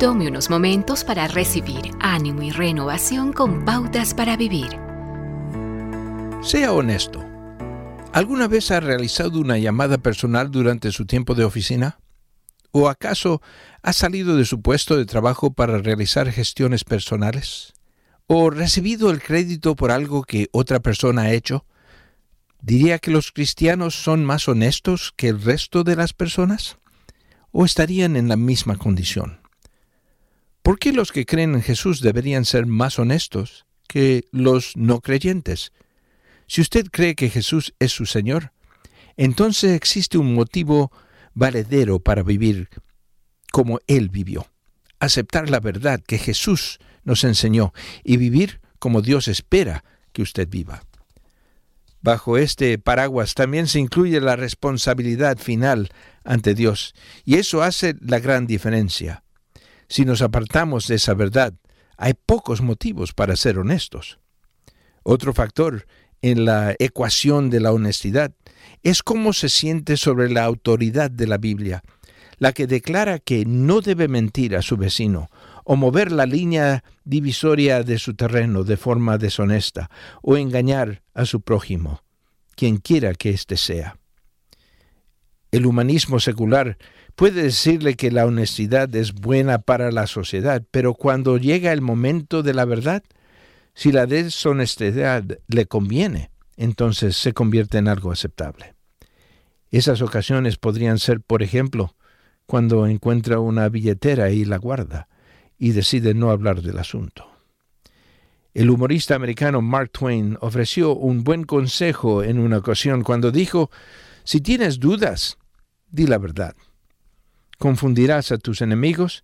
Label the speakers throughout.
Speaker 1: Tome unos momentos para recibir ánimo y renovación con pautas para vivir.
Speaker 2: Sea honesto. ¿Alguna vez ha realizado una llamada personal durante su tiempo de oficina? ¿O acaso ha salido de su puesto de trabajo para realizar gestiones personales? ¿O recibido el crédito por algo que otra persona ha hecho? ¿Diría que los cristianos son más honestos que el resto de las personas? ¿O estarían en la misma condición? ¿Por qué los que creen en Jesús deberían ser más honestos que los no creyentes? Si usted cree que Jesús es su Señor, entonces existe un motivo valedero para vivir como Él vivió. Aceptar la verdad que Jesús nos enseñó y vivir como Dios espera que usted viva. Bajo este paraguas también se incluye la responsabilidad final ante Dios, y eso hace la gran diferencia. Si nos apartamos de esa verdad, hay pocos motivos para ser honestos. Otro factor en la ecuación de la honestidad es cómo se siente sobre la autoridad de la Biblia, la que declara que no debe mentir a su vecino o mover la línea divisoria de su terreno de forma deshonesta o engañar a su prójimo, quien quiera que éste sea. El humanismo secular puede decirle que la honestidad es buena para la sociedad, pero cuando llega el momento de la verdad, si la deshonestidad le conviene, entonces se convierte en algo aceptable. Esas ocasiones podrían ser, por ejemplo, cuando encuentra una billetera y la guarda, y decide no hablar del asunto. El humorista americano Mark Twain ofreció un buen consejo en una ocasión cuando dijo, si tienes dudas, di la verdad confundirás a tus enemigos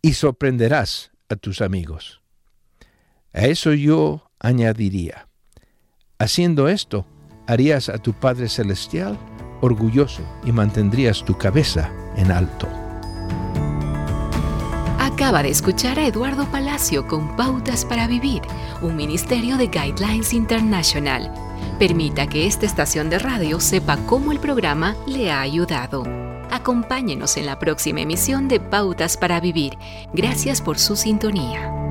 Speaker 2: y sorprenderás a tus amigos. A eso yo añadiría, haciendo esto, harías a tu Padre Celestial orgulloso y mantendrías tu cabeza en alto.
Speaker 1: Acaba de escuchar a Eduardo Palacio con Pautas para Vivir, un ministerio de Guidelines International. Permita que esta estación de radio sepa cómo el programa le ha ayudado. Acompáñenos en la próxima emisión de Pautas para Vivir. Gracias por su sintonía.